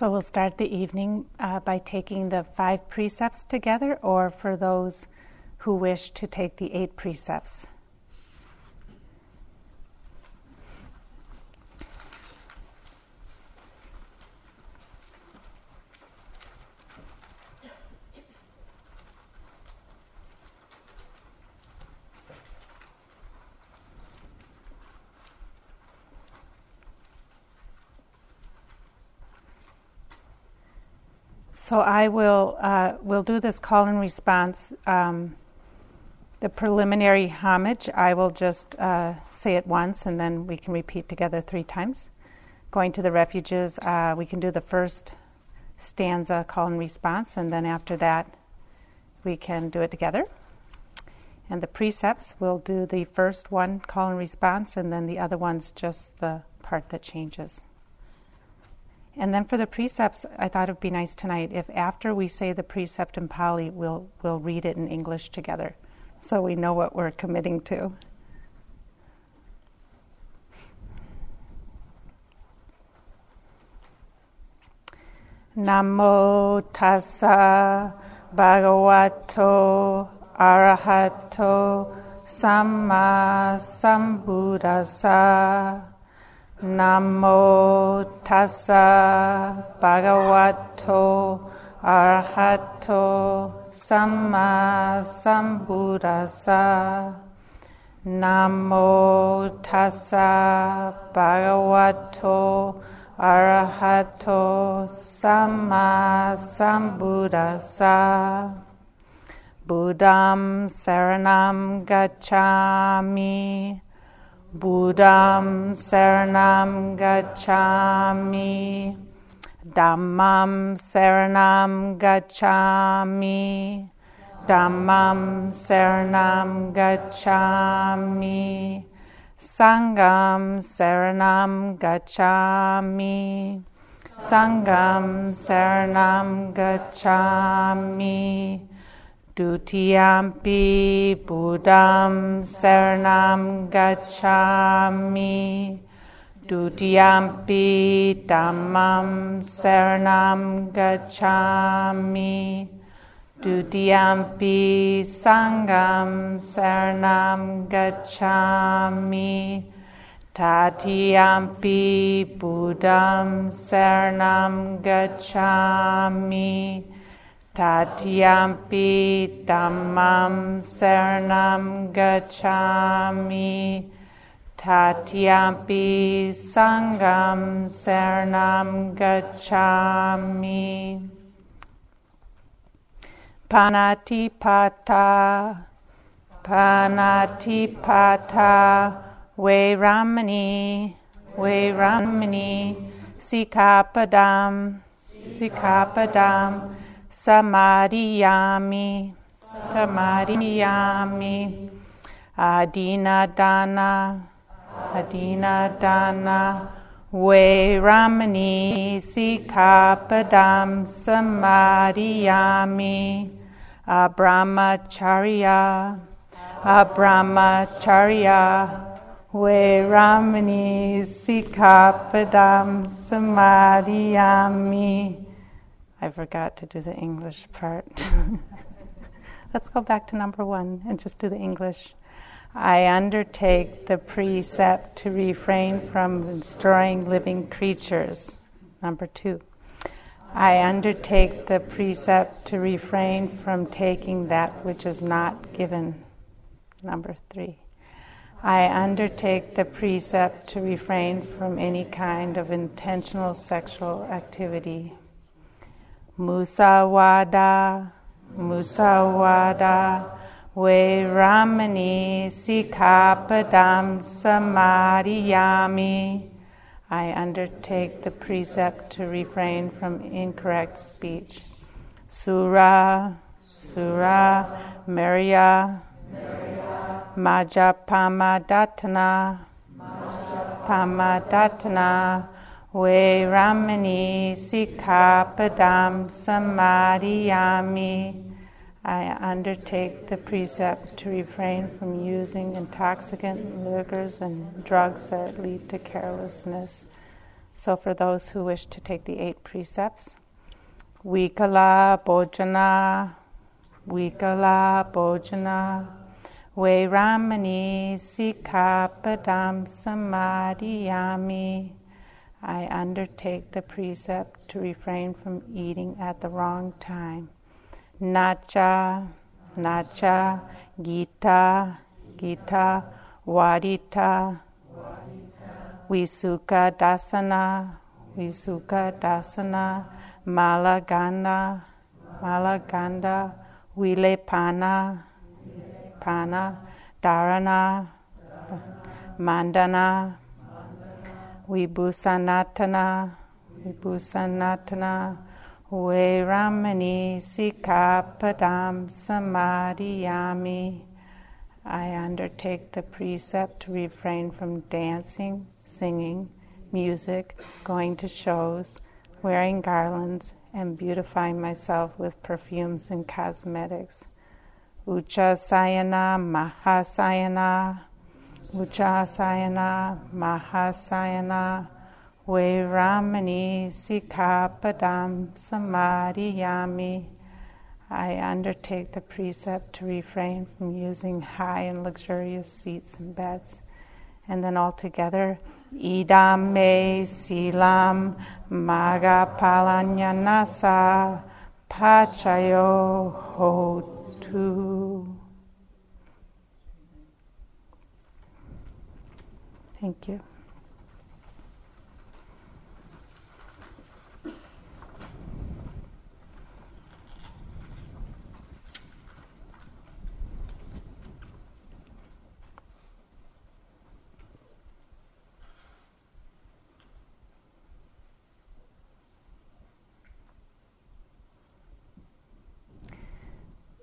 So we'll start the evening uh, by taking the five precepts together, or for those who wish to take the eight precepts. So I will uh, will do this call and response. Um, the preliminary homage, I will just uh, say it once and then we can repeat together three times. Going to the refuges, uh, we can do the first stanza call and response, and then after that, we can do it together. And the precepts, we'll do the first one call and response, and then the other one's just the part that changes. And then for the precepts, I thought it would be nice tonight if after we say the precept in Pali, we'll, we'll read it in English together so we know what we're committing to. Namo tassa bhagavato arahato samma sambuddhassa Namo tassa bhagavato arahato samma sambuddhassa. Namo tassa bhagavato arahato samma sambuddhassa. Buddham saranam gacchami. Buddham Saranam Gacchami. Dhammam Saranam Gacchami. Dhammam Saranam Gacchami. Sangham Saranam Gacchami. Sangham Saranam Gacchami Dutiyampi Buddham Saranam Gacchami. Dutiyampi Dhammam Saranam Gacchami. Dutiyampi Sangham Saranam Gacchami. Tatiyampi Buddham Saranam Gacchami Tatiyampi Dhammam Saranam Gacchami. Tatiyampi Sangham Saranam Gacchami. Panatipata. Panatipata. Vairamani. Vairamani. Sikapadam. Sikapadam samadhiyami, samadhiyami, adina dana, adina dana, Vairamani sikapadam. Samadhiyami, abrahmacharya, abrahmacharya, Vairamani sikapadam. Samadhiyami. I forgot to do the English part. Let's go back to number one and just do the English. I undertake the precept to refrain from destroying living creatures. Number two. I undertake the precept to refrain from taking that which is not given. Number three. I undertake the precept to refrain from any kind of intentional sexual activity. Musawada, Musawada, Vairamani Sikapadam Samadhiyami. I undertake the precept to refrain from incorrect speech. Sura, Sura, Maria, Majapamadatana, Pamadatana, Vairamani Sikapadam Samadhiyami. I undertake the precept to refrain from using intoxicant liquors and drugs that lead to carelessness. So, for those who wish to take the eight precepts, Vikala Bojana, Vikala Bojana, Vairamani Sikapadam Samadhiyami. I undertake the precept to refrain from eating at the wrong time. Nacha, Nacha, Gita, Gita, Wadita, Visuka Dasana, Visuka Dasana, Malaganda, Malaganda, Vilepana, Pana, Dharana, Mandana, Vibhusanatana, Vibhusanatana, Vairamani Sikapadam Samadhiyami. I undertake the precept to refrain from dancing, singing, music, going to shows, wearing garlands, and beautifying myself with perfumes and cosmetics. Uchasayana Mahasayana Uchasayana Mahasayana Vairamani Sikapadam Samadhiyami. I undertake the precept to refrain from using high and luxurious seats and beds. And then all together, Idam me silam maga palanyanasa pachayo hotu. Thank you.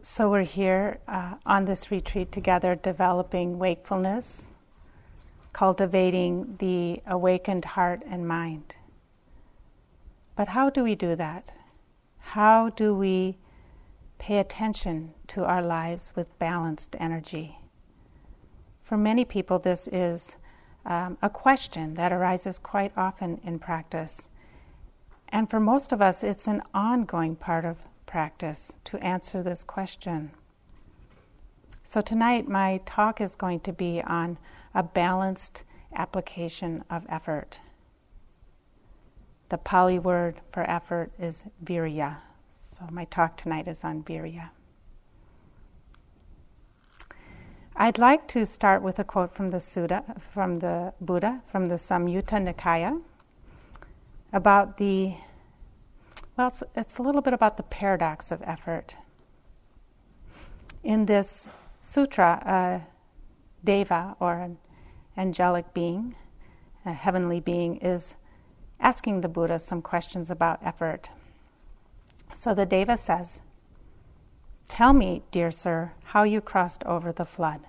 So, we're here uh, on this retreat together, developing wakefulness cultivating the awakened heart and mind. But how do we do that? How do we pay attention to our lives with balanced energy? For many people, this is um, a question that arises quite often in practice. And for most of us, it's an ongoing part of practice to answer this question. So, tonight, my talk is going to be on a balanced application of effort. The Pali word for effort is virya. So my talk tonight is on virya. I'd like to start with a quote from the Sutta, from the Buddha, from the Samyutta Nikaya, about the well, it's, it's a little bit about the paradox of effort. In this sutra, a deva or an angelic being, a heavenly being, is asking the Buddha some questions about effort. So the Deva says, Tell me, dear sir, how you crossed over the flood.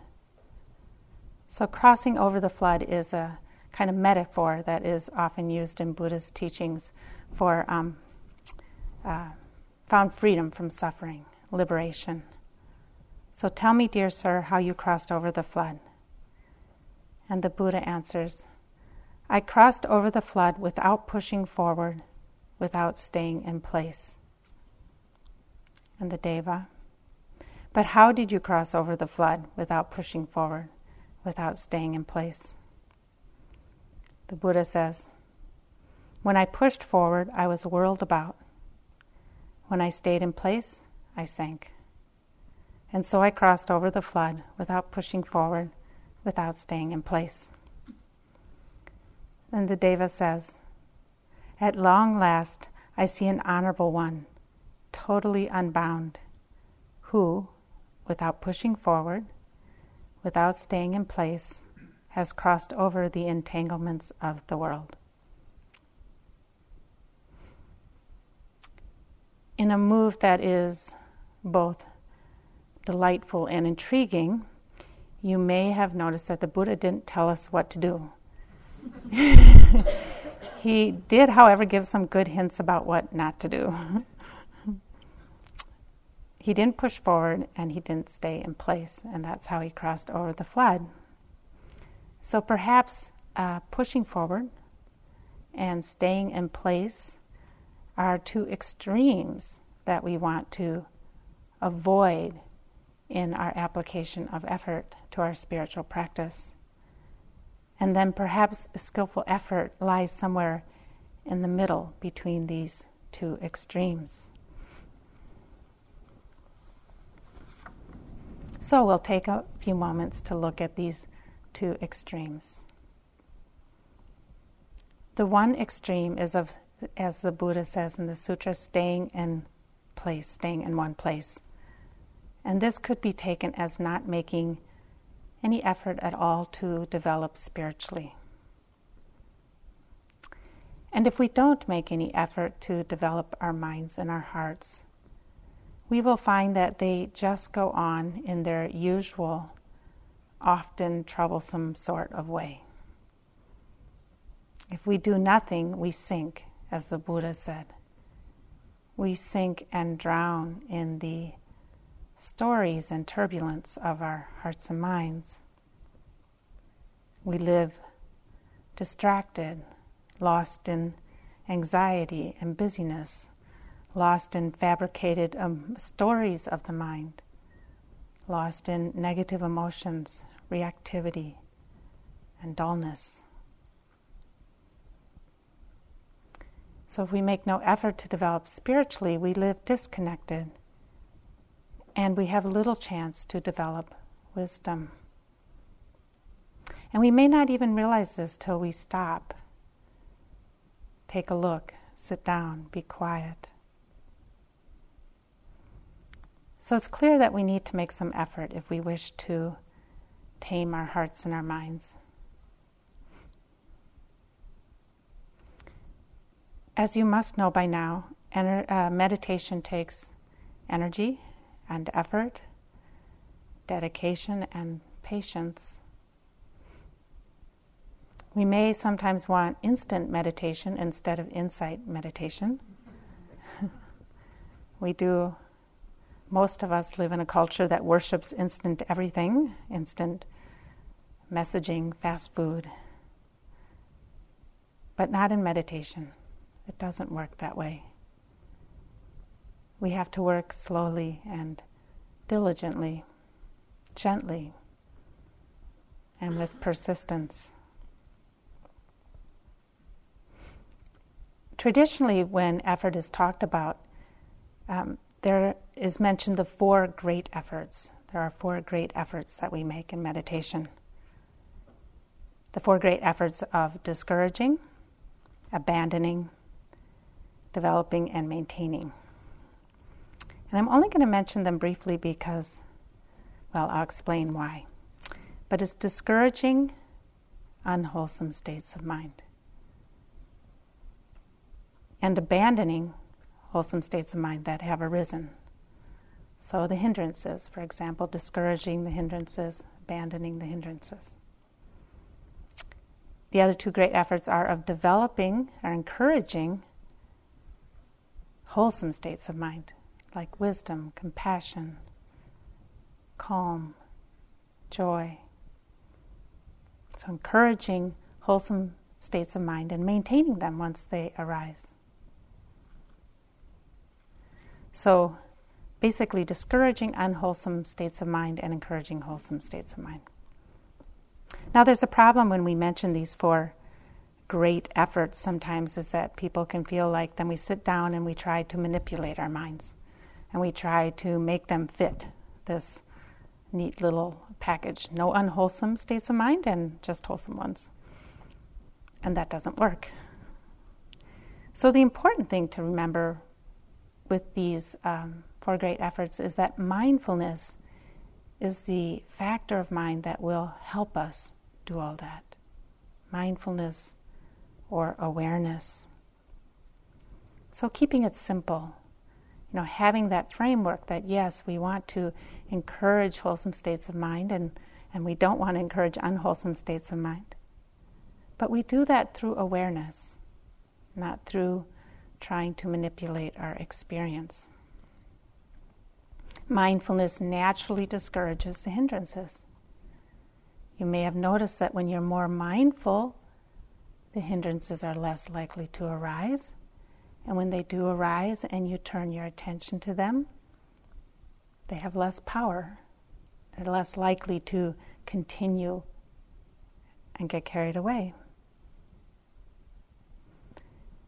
So, crossing over the flood is a kind of metaphor that is often used in Buddhist teachings for um, uh, found freedom from suffering, liberation. So, tell me, dear sir, how you crossed over the flood. And the Buddha answers, I crossed over the flood without pushing forward, without staying in place. And the Deva, but how did you cross over the flood without pushing forward, without staying in place? The Buddha says, When I pushed forward, I was whirled about. When I stayed in place, I sank. And so I crossed over the flood without pushing forward, without staying in place. And the Deva says, At long last, I see an honorable one, totally unbound, who, without pushing forward, without staying in place, has crossed over the entanglements of the world. In a move that is both delightful and intriguing, you may have noticed that the Buddha didn't tell us what to do. he did, however, give some good hints about what not to do. he didn't push forward and he didn't stay in place, and that's how he crossed over the flood. So perhaps uh, pushing forward and staying in place are two extremes that we want to avoid in our application of effort to our spiritual practice. And then perhaps skillful effort lies somewhere in the middle between these two extremes. So we'll take a few moments to look at these two extremes. The one extreme is of, as the Buddha says in the sutra, staying in place, staying in one place. And this could be taken as not making any effort at all to develop spiritually. And if we don't make any effort to develop our minds and our hearts, we will find that they just go on in their usual, often troublesome sort of way. If we do nothing, we sink, as the Buddha said. We sink and drown in the stories and turbulence of our hearts and minds. We live distracted, lost in anxiety and busyness, lost in fabricated um, stories of the mind, lost in negative emotions, reactivity, and dullness. So, if we make no effort to develop spiritually, we live disconnected and we have little chance to develop wisdom. And we may not even realize this till we stop, take a look, sit down, be quiet. So it's clear that we need to make some effort if we wish to tame our hearts and our minds. As you must know by now, ener- uh, meditation takes energy and effort, dedication and patience. We may sometimes want instant meditation instead of insight meditation. we do, most of us live in a culture that worships instant everything, instant messaging, fast food, but not in meditation. It doesn't work that way. We have to work slowly and diligently, gently, and with persistence. Traditionally, when effort is talked about, um, there is mentioned the four great efforts. There are four great efforts that we make in meditation. The four great efforts of discouraging, abandoning, developing, and maintaining. And I'm only going to mention them briefly because, well, I'll explain why. But it's discouraging unwholesome states of mind and abandoning wholesome states of mind that have arisen. So, the hindrances, for example, discouraging the hindrances, abandoning the hindrances. The other two great efforts are of developing or encouraging wholesome states of mind like wisdom, compassion, calm, joy. So, encouraging wholesome states of mind and maintaining them once they arise. So, basically, discouraging unwholesome states of mind and encouraging wholesome states of mind. Now, there's a problem when we mention these four great efforts sometimes, is that people can feel like then we sit down and we try to manipulate our minds and we try to make them fit this neat little package. No unwholesome states of mind and just wholesome ones. And that doesn't work. So, the important thing to remember with these um, four great efforts is that mindfulness is the factor of mind that will help us do all that. Mindfulness or awareness. So, keeping it simple you know, having that framework that yes, we want to encourage wholesome states of mind and, and we don't want to encourage unwholesome states of mind. But we do that through awareness, not through trying to manipulate our experience. Mindfulness naturally discourages the hindrances. You may have noticed that when you're more mindful, the hindrances are less likely to arise. And when they do arise and you turn your attention to them, they have less power. They're less likely to continue and get carried away.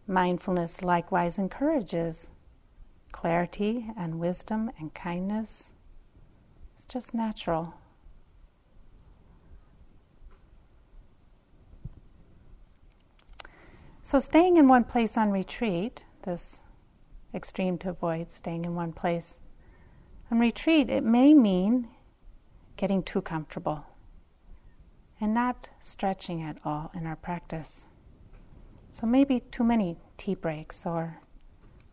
Mindfulness likewise encourages clarity and wisdom and kindness. It's just natural. So, staying in one place on retreat, this extreme to avoid staying in one place And retreat, it may mean getting too comfortable and not stretching at all in our practice. So, maybe too many tea breaks, or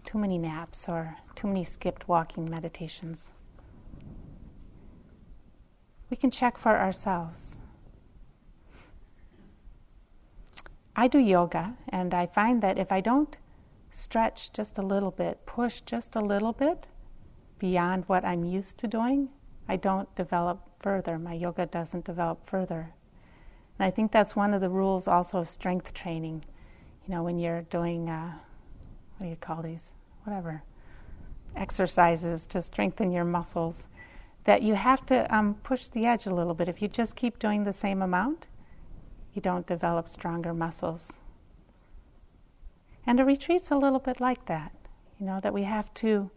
too many naps, or too many skipped walking meditations. We can check for ourselves. I do yoga, and I find that if I don't stretch just a little bit, push just a little bit beyond what I'm used to doing, I don't develop further. My yoga doesn't develop further. And I think that's one of the rules also of strength training. You know, when you're doing, uh, what do you call these? Whatever. Exercises to strengthen your muscles, that you have to um, push the edge a little bit. If you just keep doing the same amount, you don't develop stronger muscles. And a retreat's a little bit like that, you know, that we have to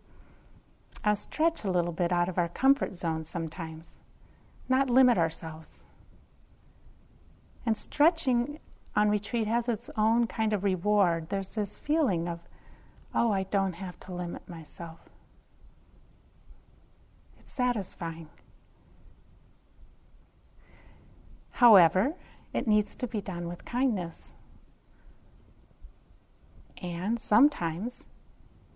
uh, stretch a little bit out of our comfort zone sometimes, not limit ourselves. And stretching on retreat has its own kind of reward. There's this feeling of, oh, I don't have to limit myself. It's satisfying. However, it needs to be done with kindness. And sometimes,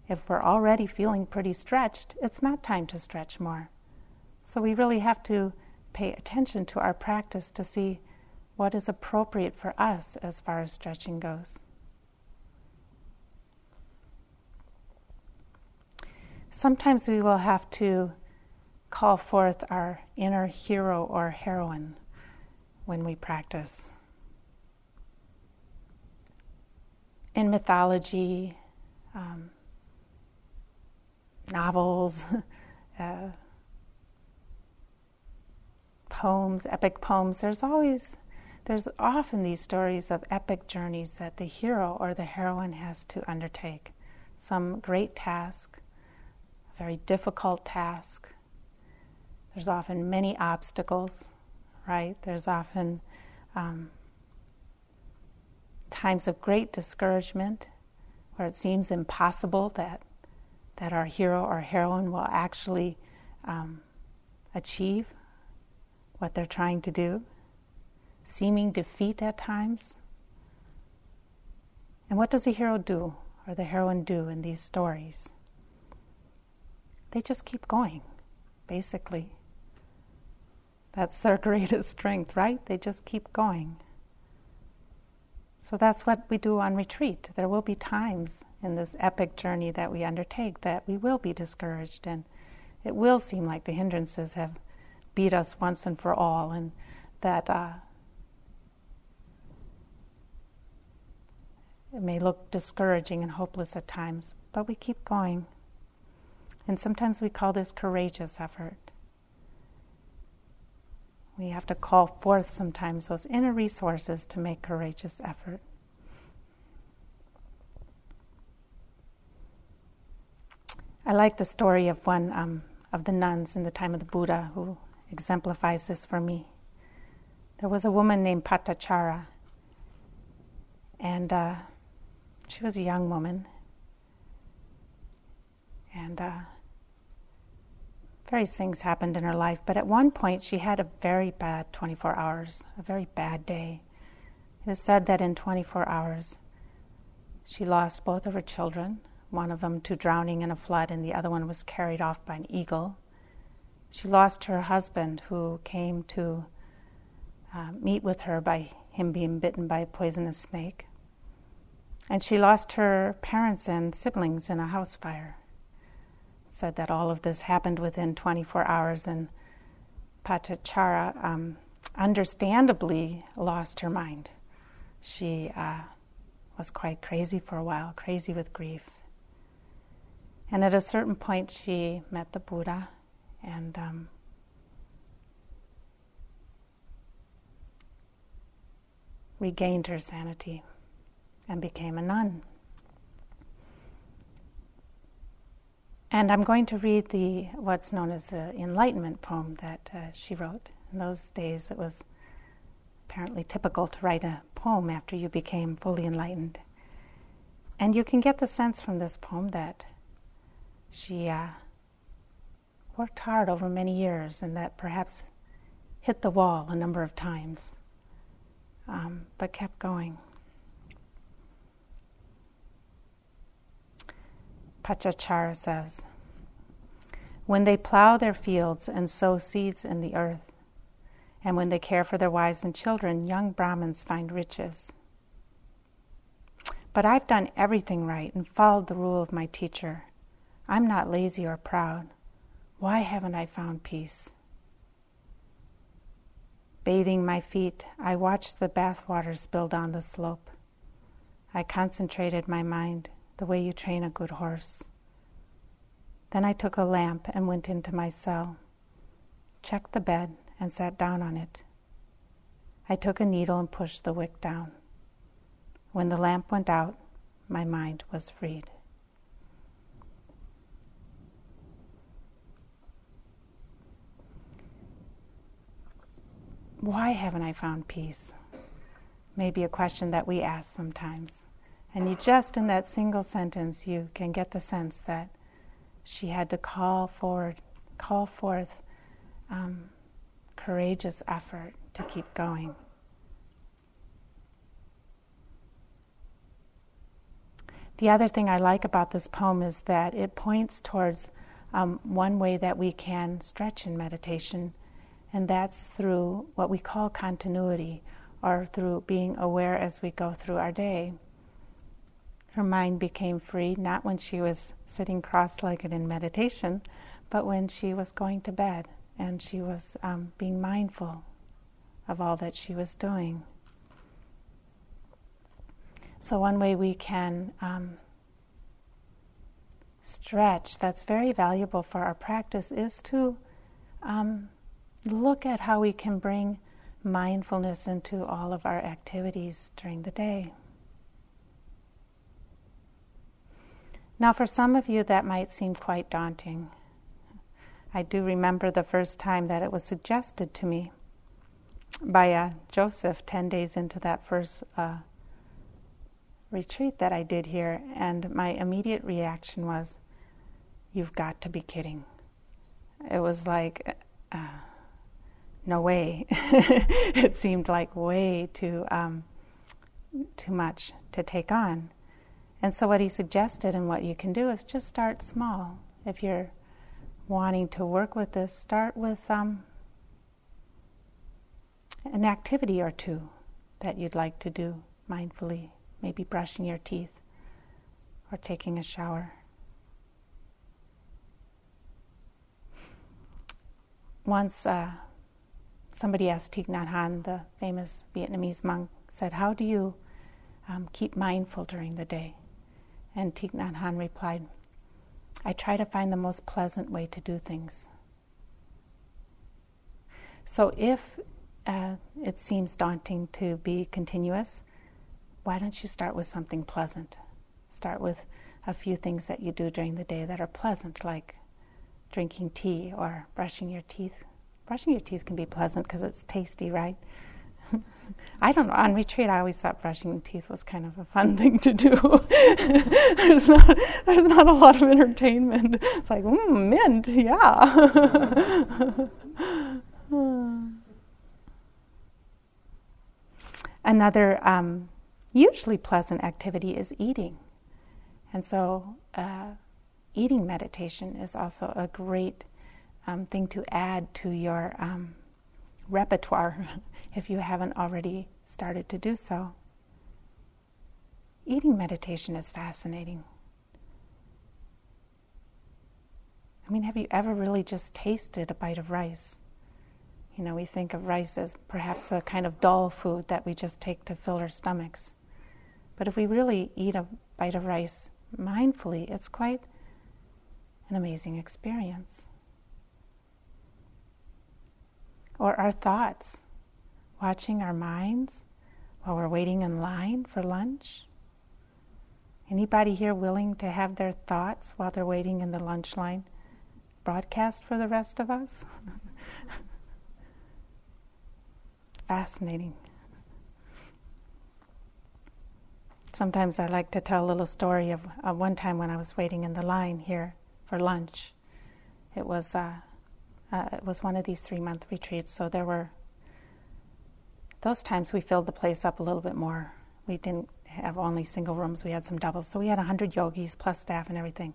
if we're already feeling pretty stretched, it's not time to stretch more. So we really have to pay attention to our practice to see what is appropriate for us as far as stretching goes. Sometimes we will have to call forth our inner hero or heroine when we practice. In mythology, um, novels, uh, poems, epic poems, there's always, there's often these stories of epic journeys that the hero or the heroine has to undertake. Some great task, a very difficult task. There's often many obstacles right? There's often um, times of great discouragement where it seems impossible that that our hero or heroine will actually um, achieve what they're trying to do, seeming defeat at times. And what does the hero do or the heroine do in these stories? They just keep going, basically. That's their greatest strength, right? They just keep going. So that's what we do on retreat. There will be times in this epic journey that we undertake that we will be discouraged and it will seem like the hindrances have beat us once and for all and that uh, it may look discouraging and hopeless at times, but we keep going. And sometimes we call this courageous effort. We have to call forth sometimes those inner resources to make courageous effort. I like the story of one um, of the nuns in the time of the Buddha who exemplifies this for me. There was a woman named Patachara, and uh, she was a young woman. And uh, various things happened in her life, but at one point she had a very bad 24 hours, a very bad day. It is said that in 24 hours she lost both of her children, one of them to drowning in a flood, and the other one was carried off by an eagle. She lost her husband, who came to uh, meet with her by him being bitten by a poisonous snake. And she lost her parents and siblings in a house fire said that all of this happened within 24 hours, and Patachara um, understandably lost her mind. She uh, was quite crazy for a while, crazy with grief. And at a certain point, she met the Buddha and um, regained her sanity and became a nun. And I'm going to read the what's known as the Enlightenment poem that uh, she wrote. In those days, it was apparently typical to write a poem after you became fully enlightened. And you can get the sense from this poem that she uh, worked hard over many years and that perhaps hit the wall a number of times, um, but kept going. Patachara says, When they plow their fields and sow seeds in the earth, and when they care for their wives and children, young Brahmins find riches. But I've done everything right and followed the rule of my teacher. I'm not lazy or proud. Why haven't I found peace? Bathing my feet, I watched the bathwater spill down the slope. I concentrated my mind the way you train a good horse. Then I took a lamp and went into my cell, checked the bed, and sat down on it. I took a needle and pushed the wick down. When the lamp went out, my mind was freed. Why haven't I found peace? Maybe a question that we ask sometimes. And you just in that single sentence, you can get the sense that she had to call forward, call forth um, courageous effort to keep going. The other thing I like about this poem is that it points towards um, one way that we can stretch in meditation, and that's through what we call continuity, or through being aware as we go through our day. Her mind became free not when she was sitting cross legged in meditation, but when she was going to bed and she was um, being mindful of all that she was doing. So, one way we can um, stretch that's very valuable for our practice is to um, look at how we can bring mindfulness into all of our activities during the day. Now, for some of you, that might seem quite daunting. I do remember the first time that it was suggested to me by uh, Joseph 10 days into that first uh, retreat that I did here, and my immediate reaction was, You've got to be kidding. It was like, uh, no way. it seemed like way too, um, too much to take on. And so, what he suggested and what you can do is just start small. If you're wanting to work with this, start with um, an activity or two that you'd like to do mindfully, maybe brushing your teeth or taking a shower. Once uh, somebody asked Thich Nhat Hanh, the famous Vietnamese monk, said, How do you um, keep mindful during the day? And Thich Nhat Hanh replied, I try to find the most pleasant way to do things. So if uh, it seems daunting to be continuous, why don't you start with something pleasant? Start with a few things that you do during the day that are pleasant, like drinking tea or brushing your teeth. Brushing your teeth can be pleasant because it's tasty, right? I don't know. On retreat, I always thought brushing teeth was kind of a fun thing to do. there's not there's not a lot of entertainment. It's like, mint, yeah. Another um, usually pleasant activity is eating, and so uh, eating meditation is also a great um, thing to add to your um, repertoire if you haven't already started to do so. Eating meditation is fascinating. I mean, have you ever really just tasted a bite of rice? You know, we think of rice as perhaps a kind of dull food that we just take to fill our stomachs. But if we really eat a bite of rice mindfully, it's quite an amazing experience. Or our thoughts, watching our minds while we're waiting in line for lunch. Anybody here willing to have their thoughts while they're waiting in the lunch line broadcast for the rest of us? Fascinating. Sometimes I like to tell a little story of uh, one time when I was waiting in the line here for lunch. It was uh, uh, it was one of these three month retreats, so there were those times we filled the place up a little bit more. We didn't have only single rooms; we had some doubles, so we had hundred yogis plus staff and everything.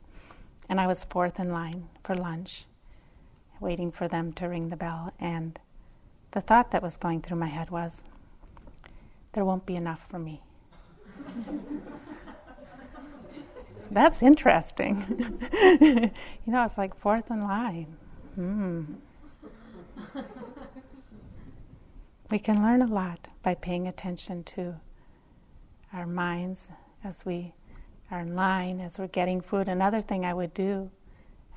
And I was fourth in line for lunch, waiting for them to ring the bell. And the thought that was going through my head was, "There won't be enough for me." That's interesting. you know, it's like fourth in line. Hmm. we can learn a lot by paying attention to our minds as we are in line, as we're getting food. Another thing I would do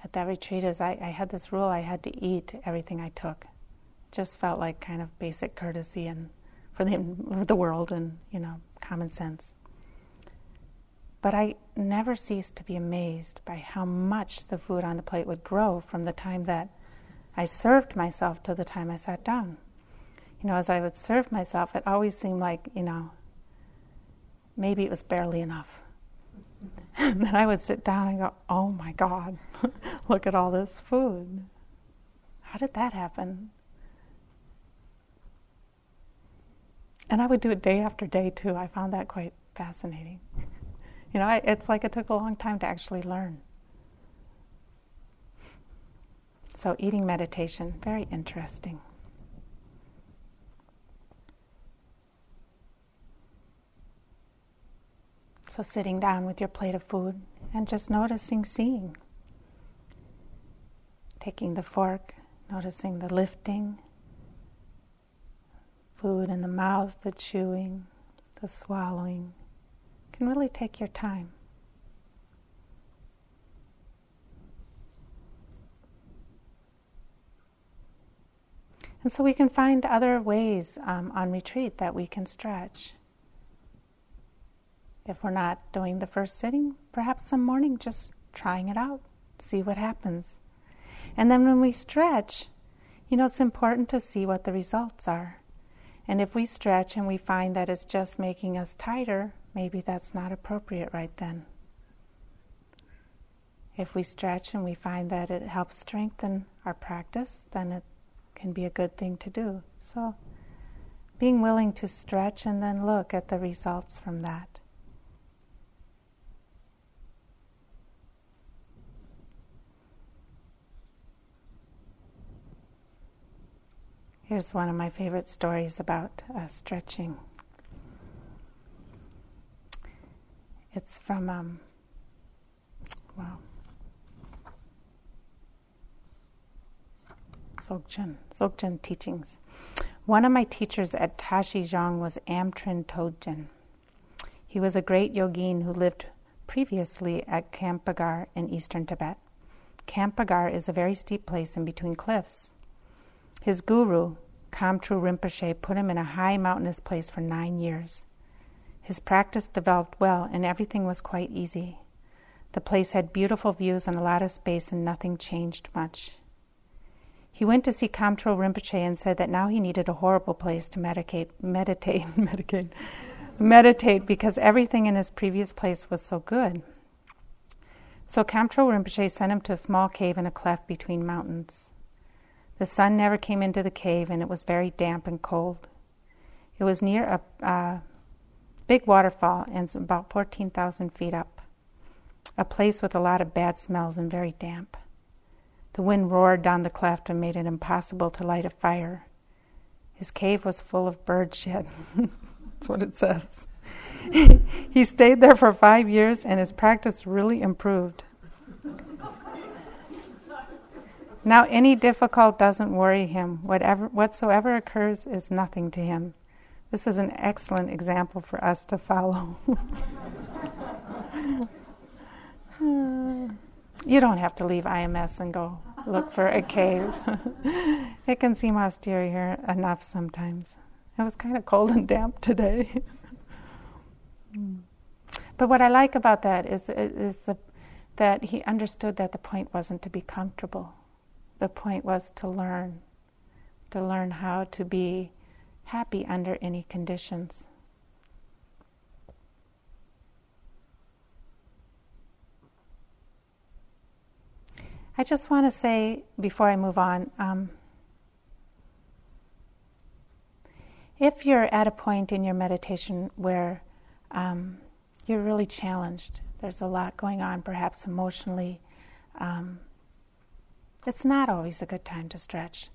at that retreat is I, I had this rule I had to eat everything I took. Just felt like kind of basic courtesy and for the, the world and, you know, common sense. But I never ceased to be amazed by how much the food on the plate would grow from the time that I served myself to the time I sat down. You know, as I would serve myself, it always seemed like, you know, maybe it was barely enough. and then I would sit down and go, oh my God, look at all this food. How did that happen? And I would do it day after day too. I found that quite fascinating. You know, it's like it took a long time to actually learn. So, eating meditation, very interesting. So, sitting down with your plate of food and just noticing seeing. Taking the fork, noticing the lifting, food in the mouth, the chewing, the swallowing can really take your time. And so we can find other ways um, on retreat that we can stretch. If we're not doing the first sitting, perhaps some morning just trying it out, see what happens. And then when we stretch, you know, it's important to see what the results are. And if we stretch and we find that it's just making us tighter, maybe that's not appropriate right then. If we stretch and we find that it helps strengthen our practice, then it can be a good thing to do. So, being willing to stretch and then look at the results from that. Here's one of my favorite stories about uh, stretching. It's from, um, wow, Dzogchen, Dzogchen teachings. One of my teachers at Tashi Jong was Amtrin Togden. He was a great yogin who lived previously at Khampagar in eastern Tibet. Khampagar is a very steep place in between cliffs. His guru, Khamtrul Rinpoche, put him in a high mountainous place for nine years. His practice developed well, and everything was quite easy. The place had beautiful views and a lot of space, and nothing changed much. He went to see Khamtrul Rinpoche and said that now he needed a horrible place to medicate, meditate, meditate, meditate, because everything in his previous place was so good. So Khamtrul Rinpoche sent him to a small cave in a cleft between mountains. The sun never came into the cave, and it was very damp and cold. It was near a, uh, big waterfall and about 14,000 feet up. A place with a lot of bad smells and very damp. The wind roared down the cleft and made it impossible to light a fire. His cave was full of bird shit. That's what it says. he stayed there for five years and his practice really improved. now, any difficult doesn't worry him. Whatever, whatsoever occurs is nothing to him. This is an excellent example for us to follow. you don't have to leave IMS and go look for a cave. it can seem austere here enough sometimes. It was kind of cold and damp today. but what I like about that is, is the, that he understood that the point wasn't to be comfortable. The point was to learn, to learn how to be happy under any conditions. I just want to say before I move on um, if you're at a point in your meditation where um, you're really challenged, there's a lot going on, perhaps emotionally, um, it's not always a good time to stretch.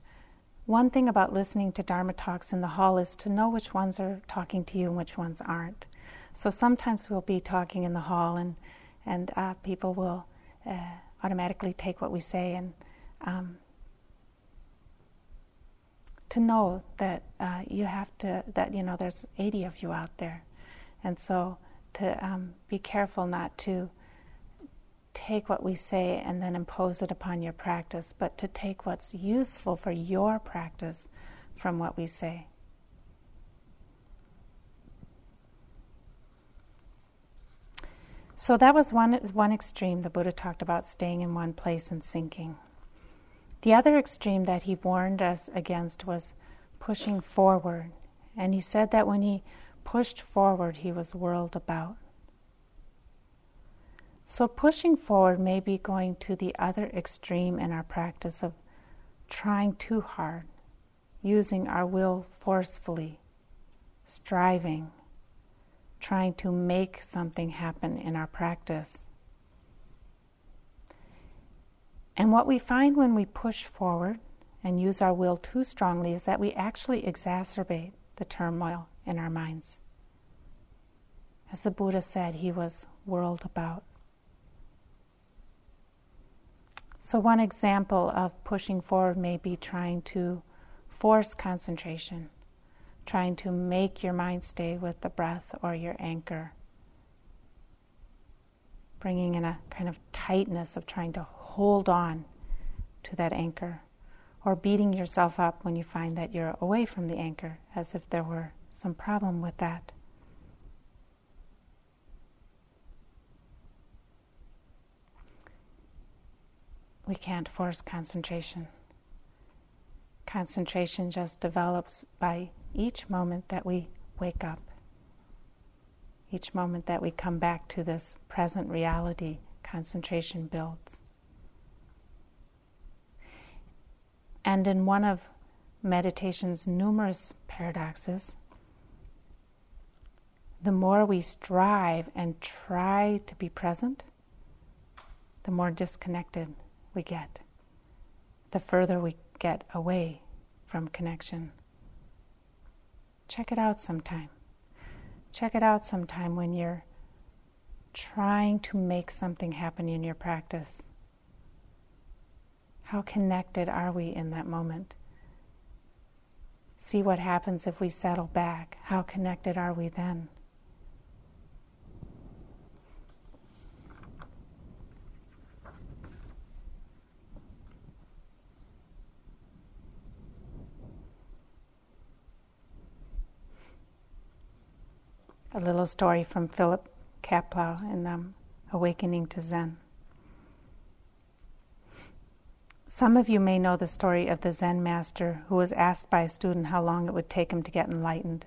One thing about listening to Dharma talks in the hall is to know which ones are talking to you and which ones aren't. So sometimes we'll be talking in the hall, and and uh, people will. Uh, automatically take what we say and um, to know that uh, you have to that you know there's 80 of you out there and so to um, be careful not to take what we say and then impose it upon your practice but to take what's useful for your practice from what we say So that was one, one extreme. The Buddha talked about staying in one place and sinking. The other extreme that he warned us against was pushing forward. And he said that when he pushed forward, he was whirled about. So, pushing forward may be going to the other extreme in our practice of trying too hard, using our will forcefully, striving, trying to make something happen in our practice. And what we find when we push forward and use our will too strongly is that we actually exacerbate the turmoil in our minds. As the Buddha said, he was whirled about. So, one example of pushing forward may be trying to force concentration trying to make your mind stay with the breath or your anchor. Bringing in a kind of tightness of trying to hold on to that anchor, or beating yourself up when you find that you're away from the anchor, as if there were some problem with that. We can't force concentration. Concentration just develops by each moment that we wake up, each moment that we come back to this present reality, concentration builds. And in one of meditation's numerous paradoxes, the more we strive and try to be present, the more disconnected we get, the further we get away from connection. Check it out sometime. Check it out sometime when you're trying to make something happen in your practice. How connected are we in that moment? See what happens if we settle back. How connected are we then? A little story from Philip Kapleau in um, Awakening to Zen. Some of you may know the story of the Zen master who was asked by a student how long it would take him to get enlightened.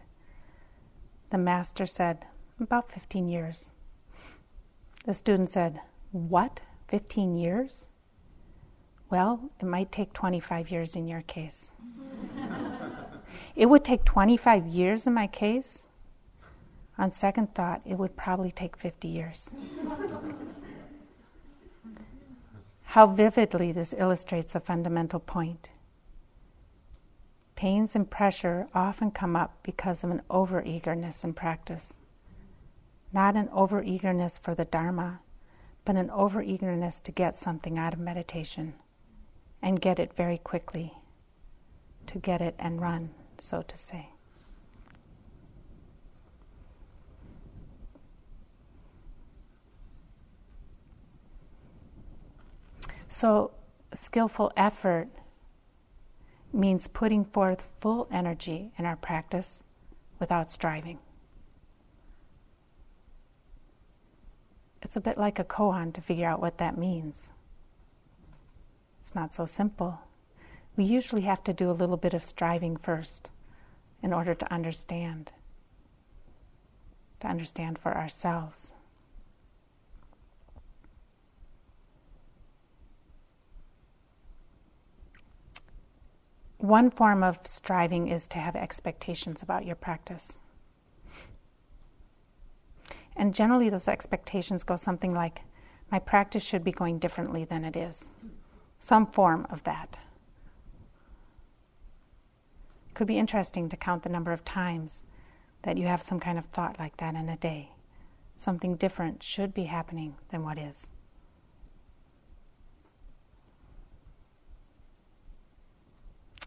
The master said, About 15 years. The student said, What? 15 years? Well, it might take 25 years in your case. it would take 25 years in my case? On second thought, it would probably take 50 years. How vividly this illustrates a fundamental point. Pains and pressure often come up because of an overeagerness in practice. Not an overeagerness for the Dharma, but an overeagerness to get something out of meditation and get it very quickly, to get it and run, so to say. So, skillful effort means putting forth full energy in our practice without striving. It's a bit like a koan to figure out what that means. It's not so simple. We usually have to do a little bit of striving first in order to understand, to understand for ourselves. One form of striving is to have expectations about your practice. And generally, those expectations go something like my practice should be going differently than it is. Some form of that. It could be interesting to count the number of times that you have some kind of thought like that in a day. Something different should be happening than what is.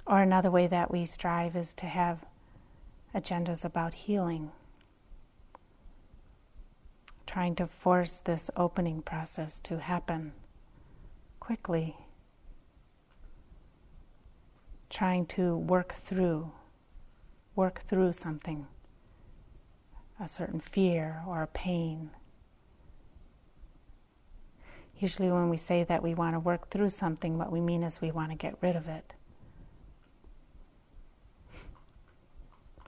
Or another way that we strive is to have agendas about healing, trying to force this opening process to happen quickly, trying to work through, work through something, a certain fear or a pain. Usually, when we say that we want to work through something, what we mean is we want to get rid of it.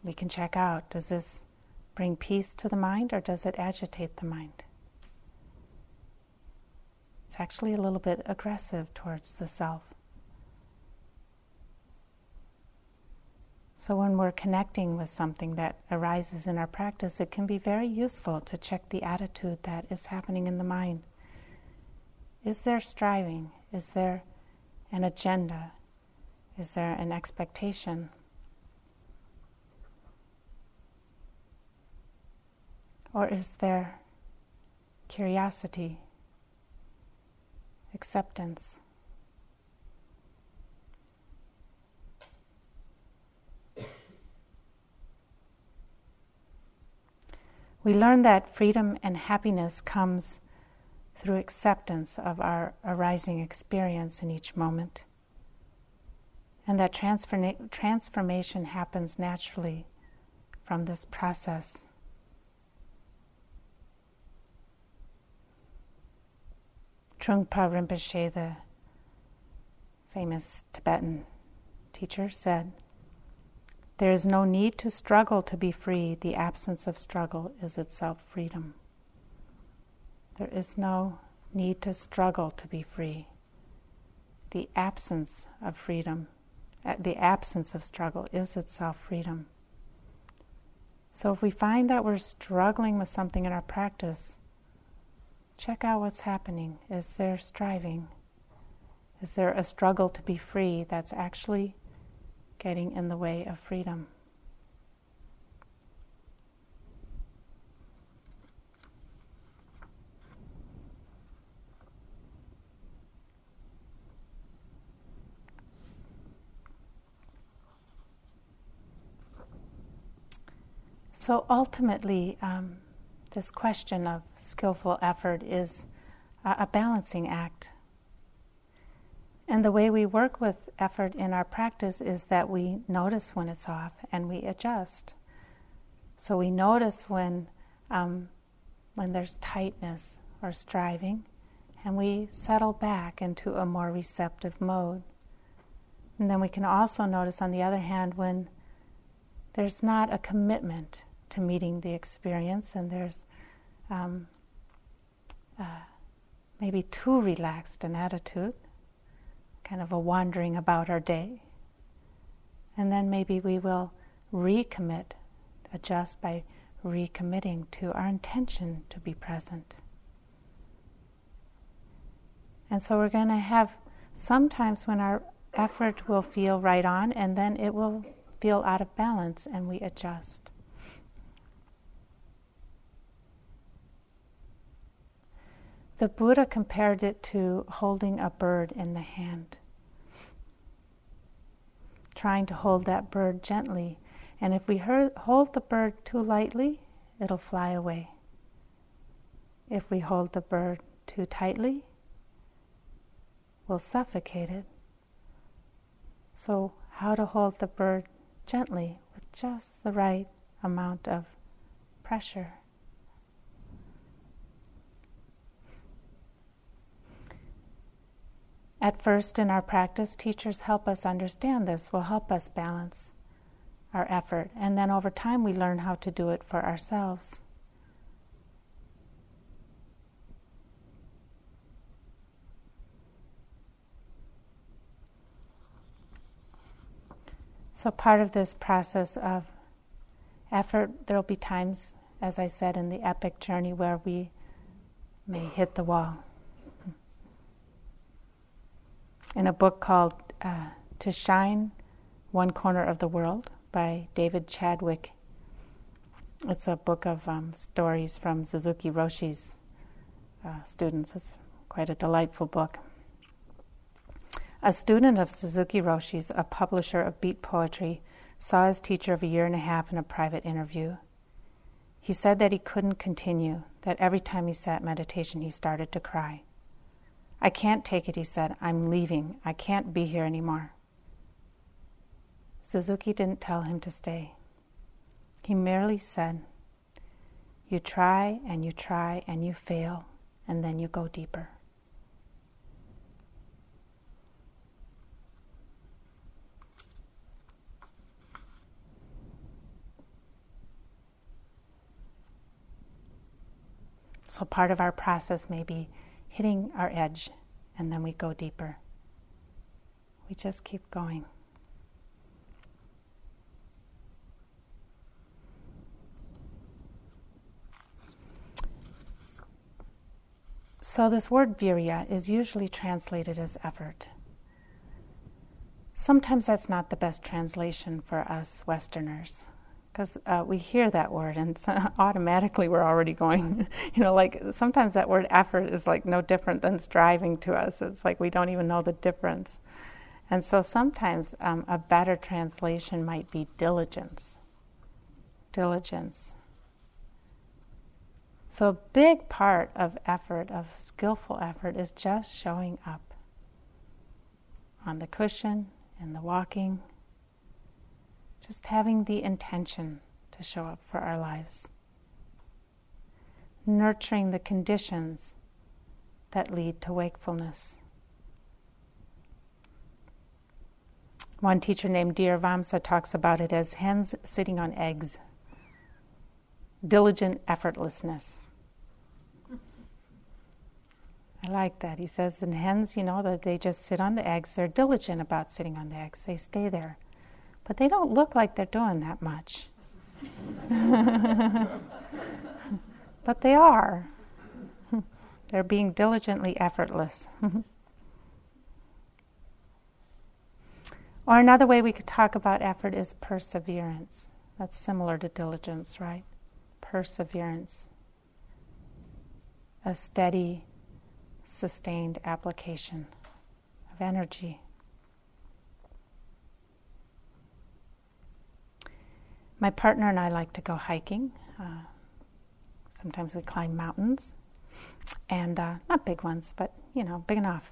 We can check out does this bring peace to the mind or does it agitate the mind? It's actually a little bit aggressive towards the self. So, when we're connecting with something that arises in our practice, it can be very useful to check the attitude that is happening in the mind. Is there striving? Is there an agenda? Is there an expectation? Or is there curiosity, acceptance? We learn that freedom and happiness comes through acceptance of our arising experience in each moment. And that transforma- transformation happens naturally from this process Trungpa Rinpoche, the famous Tibetan teacher, said, There is no need to struggle to be free. The absence of struggle is itself freedom. There is no need to struggle to be free. The absence of freedom, uh, the absence of struggle is itself freedom. So if we find that we're struggling with something in our practice, check out what's happening. Is there striving? Is there a struggle to be free that's actually getting in the way of freedom? So ultimately, um, this question of skillful effort is a, balancing act. And the way we work with effort in our practice is that we notice when it's off and we adjust. So we notice when, um, when there's tightness or striving, and we settle back into a more receptive mode. And then we can also notice, on the other hand, when there's not a commitment to meeting the experience, and there's um, uh, maybe too relaxed an attitude, kind of a wandering about our day. And then maybe we will recommit, adjust by recommitting to our intention to be present. And so we're going to have sometimes when our effort will feel right on, and then it will feel out of balance, and we adjust. The Buddha compared it to holding a bird in the hand, trying to hold that bird gently. And if we hold the bird too lightly, it'll fly away. If we hold the bird too tightly, we'll suffocate it. So, how to hold the bird gently with just the right amount of pressure. At first, in our practice, teachers help us understand this, will help us balance our effort, and then over time, we learn how to do it for ourselves. So, part of this process of effort, there will be times, as I said, in the epic journey where we may hit the wall. In a book called uh, To Shine One Corner of the World by David Chadwick, it's a book of um, stories from Suzuki Roshi's uh, students. It's quite a delightful book. A student of Suzuki Roshi's, a publisher of beat poetry, saw his teacher of a year and a half in a private interview. He said that he couldn't continue, that every time he sat meditation, he started to cry. I can't take it, he said. I'm leaving. I can't be here anymore. Suzuki didn't tell him to stay. He merely said, You try and you try and you fail, and then you go deeper. So, part of our process may be hitting our edge and then we go deeper. We just keep going. So, this word virya is usually translated as effort. Sometimes that's not the best translation for us Westerners because uh, we hear that word and so automatically we're already going you know like sometimes that word effort is like no different than striving to us. It's like we don't even know the difference. And so sometimes um, a better translation might be diligence. Diligence. So a big part of effort of skillful effort is just showing up on the cushion in the walking just having the intention to show up for our lives. Nurturing the conditions that lead to wakefulness. One teacher named Dhiravamsa talks about it as hens sitting on eggs. Diligent effortlessness. I like that. He says, and hens, you know, that they just sit on the eggs. They're diligent about sitting on the eggs. They stay there. But they don't look like they're doing that much. but they are. They're being diligently effortless. or another way we could talk about effort is perseverance. That's similar to diligence, right? Perseverance. A steady, sustained application of energy. My partner and I like to go hiking. Uh, sometimes we climb mountains, and uh, not big ones, but you know, big enough.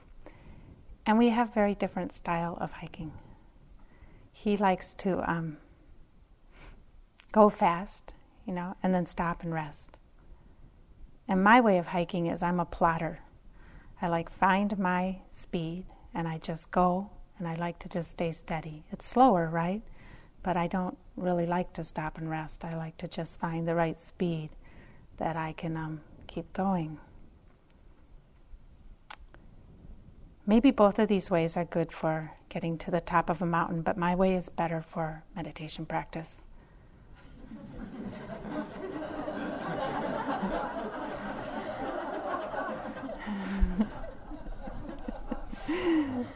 And we have very different style of hiking. He likes to um, go fast, you know, and then stop and rest. And my way of hiking is I'm a plotter. I like find my speed and I just go and I like to just stay steady. It's slower, right? But I don't really like to stop and rest. I like to just find the right speed that I can um, keep going. Maybe both of these ways are good for getting to the top of a mountain, but my way is better for meditation practice.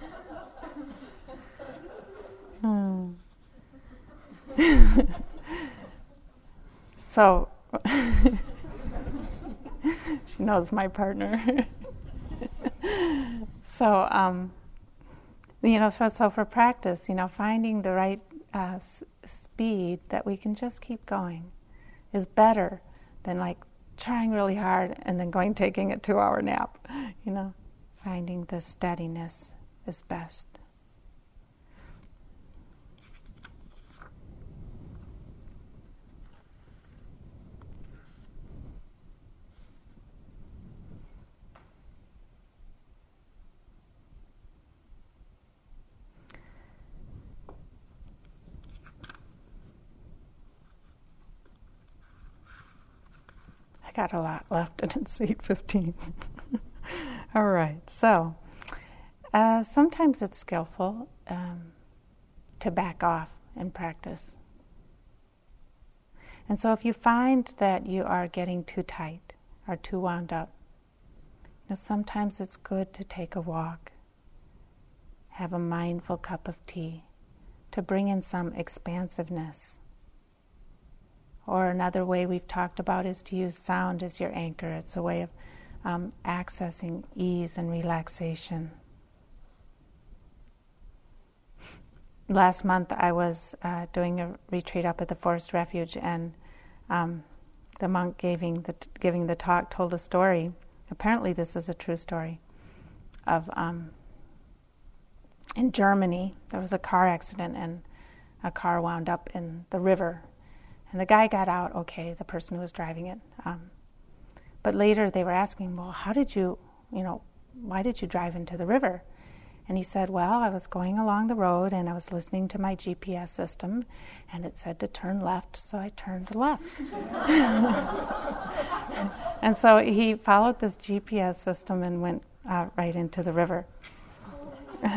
so she knows my partner. so, um, you know, so, so, for practice, you know, finding the right uh, s- speed that we can just keep going is better than like trying really hard and then going taking a two-hour nap. You know, finding the steadiness is best. Got a lot left and it's 8.15. All right, so uh, sometimes it's skillful um, to back off and practice. And so if you find that you are getting too tight or too wound up, you know, sometimes it's good to take a walk, have a mindful cup of tea, to bring in some expansiveness or another way we've talked about is to use sound as your anchor. It's a way of um, accessing ease and relaxation. Last month, I was uh, doing a retreat up at the Forest Refuge, and um, the monk giving the, giving the talk told a story. Apparently, this is a true story of um, in Germany there was a car accident, and a car wound up in the river and the guy got out okay, the person who was driving it. Um, but later they were asking, well, how did you, you know, why did you drive into the river? And he said, Well, I was going along the road and I was listening to my GPS system and it said to turn left, so I turned left. and so he followed this GPS system and went uh, right into the river.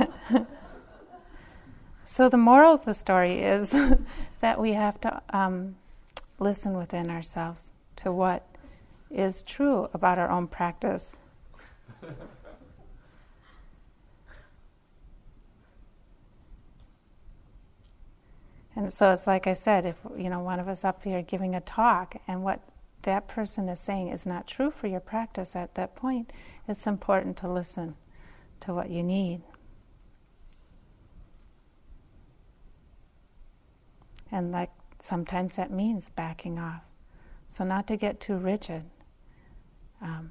so the moral of the story is that we have to um, listen within ourselves to what is true about our own practice. and so it's like I said, if you know one of us up here giving a talk and what that person is saying is not true for your practice at that point, it's important to listen to what you need. And like sometimes that means backing off. So, not to get too rigid um,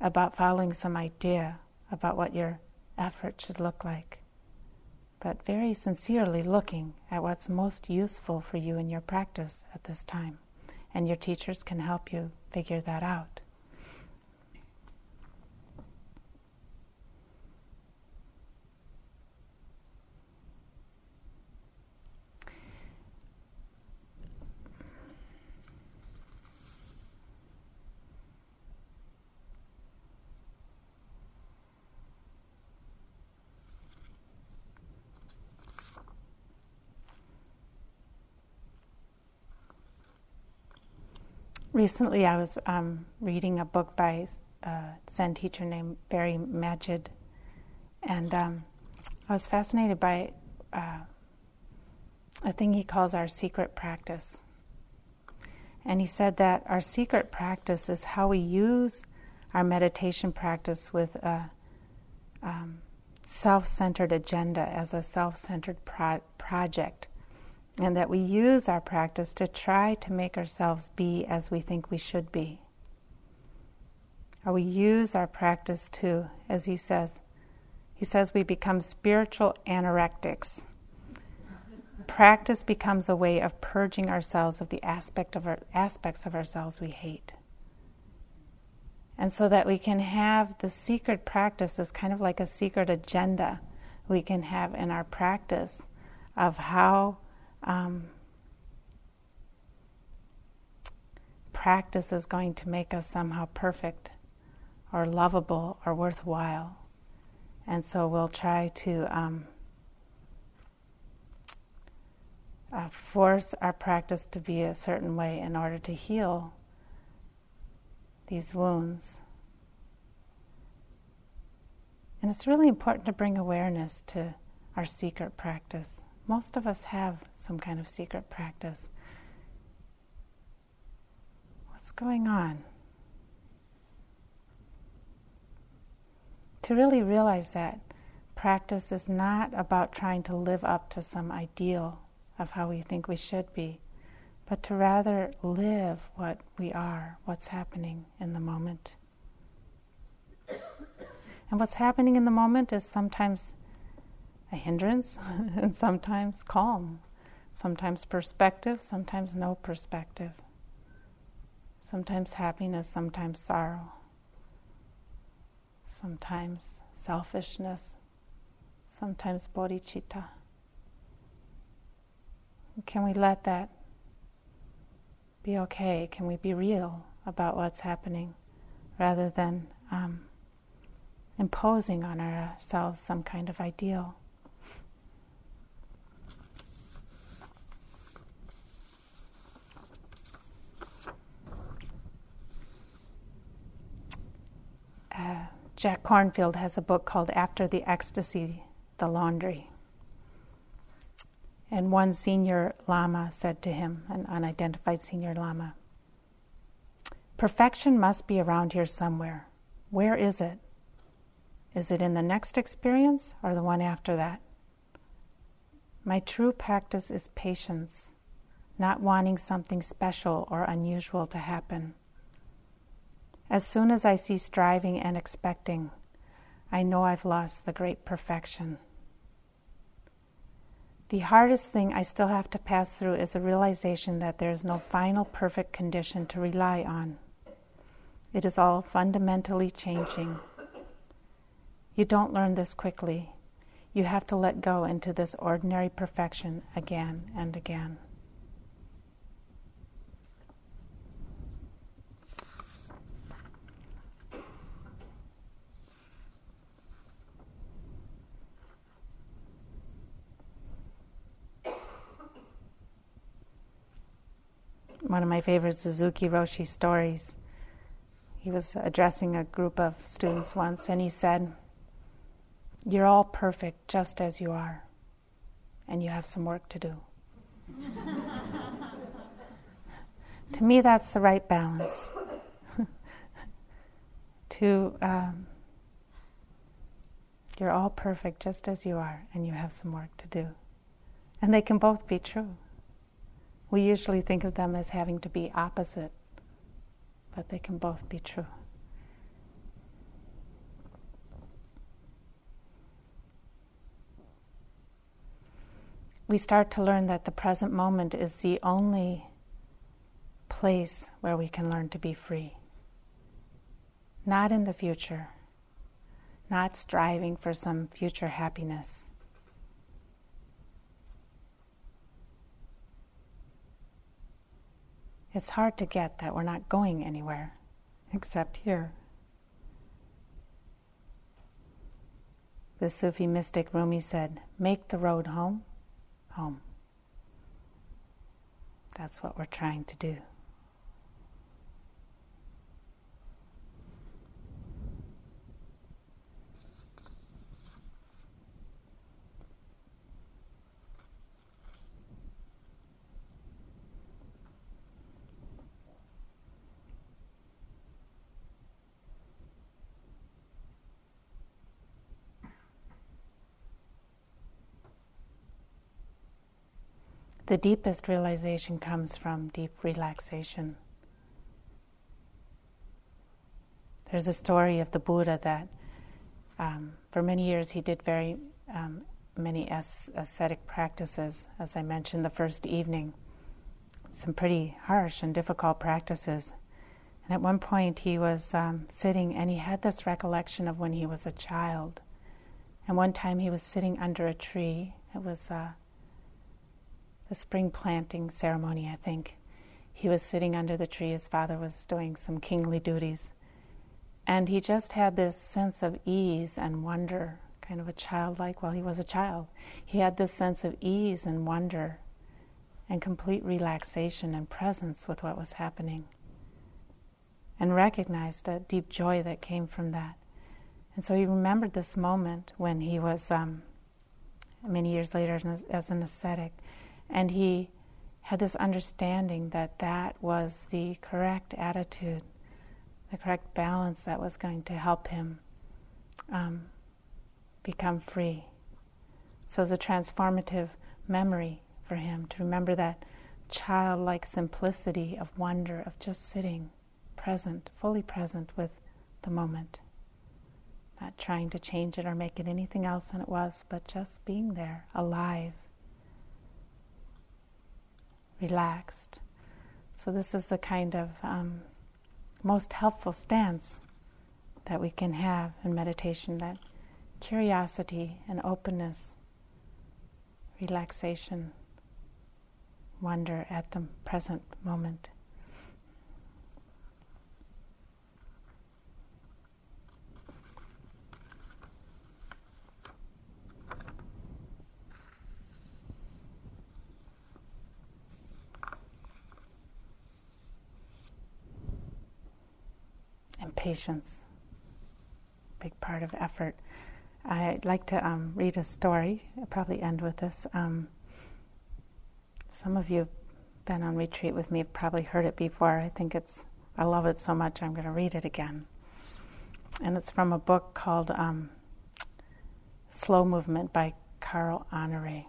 about following some idea about what your effort should look like, but very sincerely looking at what's most useful for you in your practice at this time. And your teachers can help you figure that out. Recently I was um, reading a book by a Zen teacher named Barry Magid, and um, I was fascinated by uh, a thing he calls our secret practice. And he said that our secret practice is how we use our meditation practice with a um, self centered agenda as a self centered pro- project and that we use our practice to try to make ourselves be as we think we should be. Or we use our practice to, as he says, he says we become spiritual anorectics. Practice becomes a way of purging ourselves of the aspect of our, aspects of ourselves we hate. And so that we can have the secret practice as kind of like a secret agenda we can have in our practice of how um, practice is going to make us somehow perfect or lovable or worthwhile. And so we'll try to um, uh, force our practice to be a certain way in order to heal these wounds. And it's really important to bring awareness to our secret practice. Most of us have some kind of secret practice. What's going on? To really realize that practice is not about trying to live up to some ideal of how we think we should be, but to rather live what we are, what's happening in the moment. And what's happening in the moment is sometimes a hindrance and sometimes calm, sometimes perspective, sometimes no perspective, sometimes happiness, sometimes sorrow, sometimes selfishness, sometimes bodhicitta. Can we let that be okay? Can we be real about what's happening rather than um, imposing on ourselves some kind of ideal? Uh, Jack Kornfield has a book called After the Ecstasy, The Laundry. And one senior Lama said to him, an unidentified senior Lama, Perfection must be around here somewhere. Where is it? Is it in the next experience or the one after that? My true practice is patience, not wanting something special or unusual to happen. As soon as I see striving and expecting, I know I've lost the great perfection. The hardest thing I still have to pass through is the realization that there is no final perfect condition to rely on. It is all fundamentally changing. You don't learn this quickly. You have to let go into this ordinary perfection again and again. One of my favorite Suzuki Roshi stories. He was addressing a group of students once, and he said, You're all perfect just as you are, and you have some work to do. to me, that's the right balance. to, um, you're all perfect just as you are, and you have some work to do. And they can both be true. We usually think of them as having to be opposite, but they can both be true. We start to learn that the present moment is the only place where we can learn to be free. Not in the future, not striving for some future happiness. It's hard to get that we're not going anywhere except here. The Sufi mystic Rumi said, Make the road home, home. That's what we're trying to do. The deepest realization comes from deep relaxation. There's a story of the Buddha that um, for many years he did very um, many ascetic practices, as I mentioned the first evening, some pretty harsh and difficult practices. And at one point he was um, sitting and he had this recollection of when he was a child. And one time he was sitting under a tree. It was uh, the spring planting ceremony, I think. He was sitting under the tree. His father was doing some kingly duties. And he just had this sense of ease and wonder, kind of a childlike, well, he was a child. He had this sense of ease and wonder and complete relaxation and presence with what was happening. And recognized a deep joy that came from that. And so he remembered this moment when he was, um, many years later, as an ascetic, and he had this understanding that that was the correct attitude, the correct balance that was going to help him um, become free. So it's a transformative memory for him to remember that childlike simplicity of wonder, of just sitting present, fully present with the moment, not trying to change it or make it anything else than it was, but just being there, alive, relaxed. So, this is the kind of um, most helpful stance that we can have in meditation that curiosity and openness, relaxation, wonder at the present moment. and patience, big part of effort. I'd like to um, read a story. I'll probably end with this. Um, some of you have been on retreat with me, have probably heard it before. I think it's, I love it so much, I'm going to read it again. And it's from a book called um, Slow Movement by Carl Honore.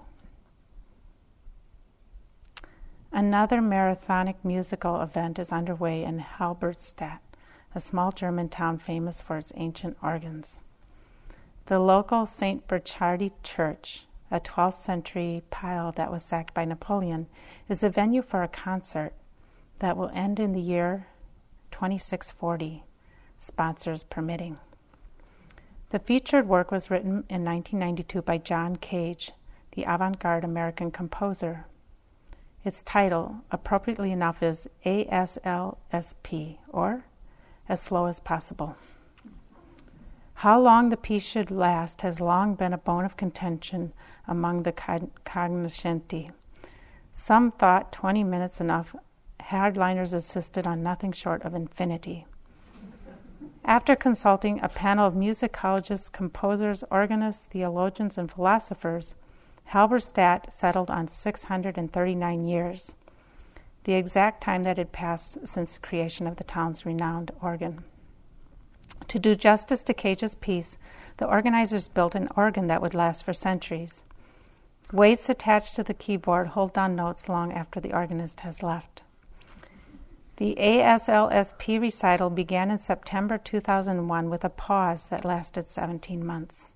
Another marathonic musical event is underway in Halberstadt, a small German town famous for its ancient organs. The local St. Burchardi Church, a 12th century pile that was sacked by Napoleon, is a venue for a concert that will end in the year 2640, sponsors permitting. The featured work was written in 1992 by John Cage, the avant garde American composer. Its title, appropriately enough, is ASLSP, or As Slow as Possible. How long the piece should last has long been a bone of contention among the cognoscenti. Some thought 20 minutes enough. Hardliners insisted on nothing short of infinity. After consulting a panel of musicologists, composers, organists, theologians, and philosophers, Halberstadt settled on 639 years, the exact time that had passed since the creation of the town's renowned organ. To do justice to Cage's piece, the organizers built an organ that would last for centuries. Weights attached to the keyboard hold down notes long after the organist has left. The ASLSP recital began in September 2001 with a pause that lasted 17 months.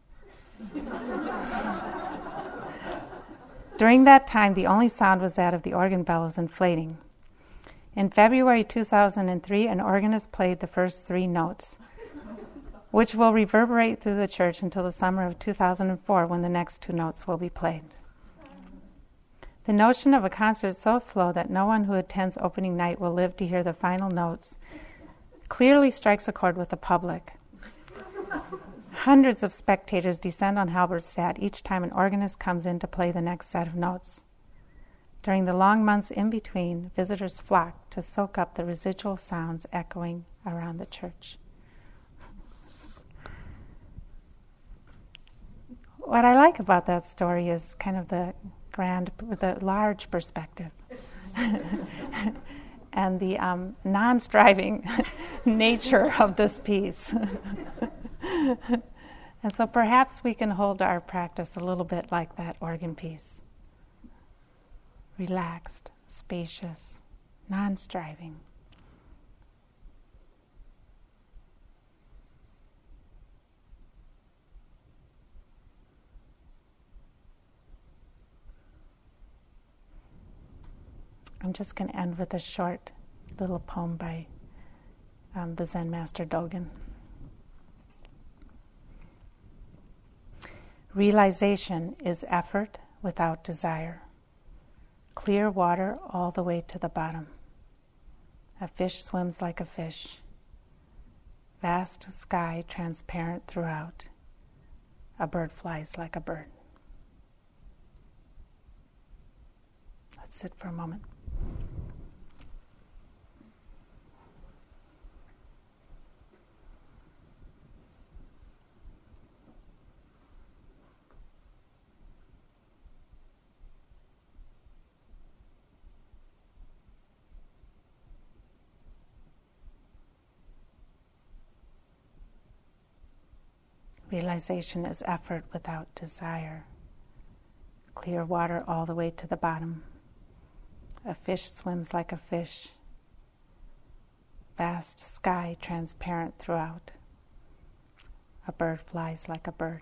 During that time, the only sound was that of the organ bellows inflating. In February 2003, an organist played the first three notes which will reverberate through the church until the summer of 2004 when the next two notes will be played. The notion of a concert so slow that no one who attends opening night will live to hear the final notes clearly strikes a chord with the public. Hundreds of spectators descend on Halberstadt each time an organist comes in to play the next set of notes. During the long months in between, visitors flock to soak up the residual sounds echoing around the church. what I like about that story is kind of the grand, the large perspective. and the um, non striving nature of this piece. and so perhaps we can hold our practice a little bit like that organ piece relaxed, spacious, non striving. I'm just going to end with a short little poem by um, the Zen master Dogen. Realization is effort without desire. Clear water all the way to the bottom. A fish swims like a fish. Vast sky transparent throughout. A bird flies like a bird. Let's sit for a moment. Realization is effort without desire. Clear water all the way to the bottom. A fish swims like a fish. Vast sky transparent throughout. A bird flies like a bird.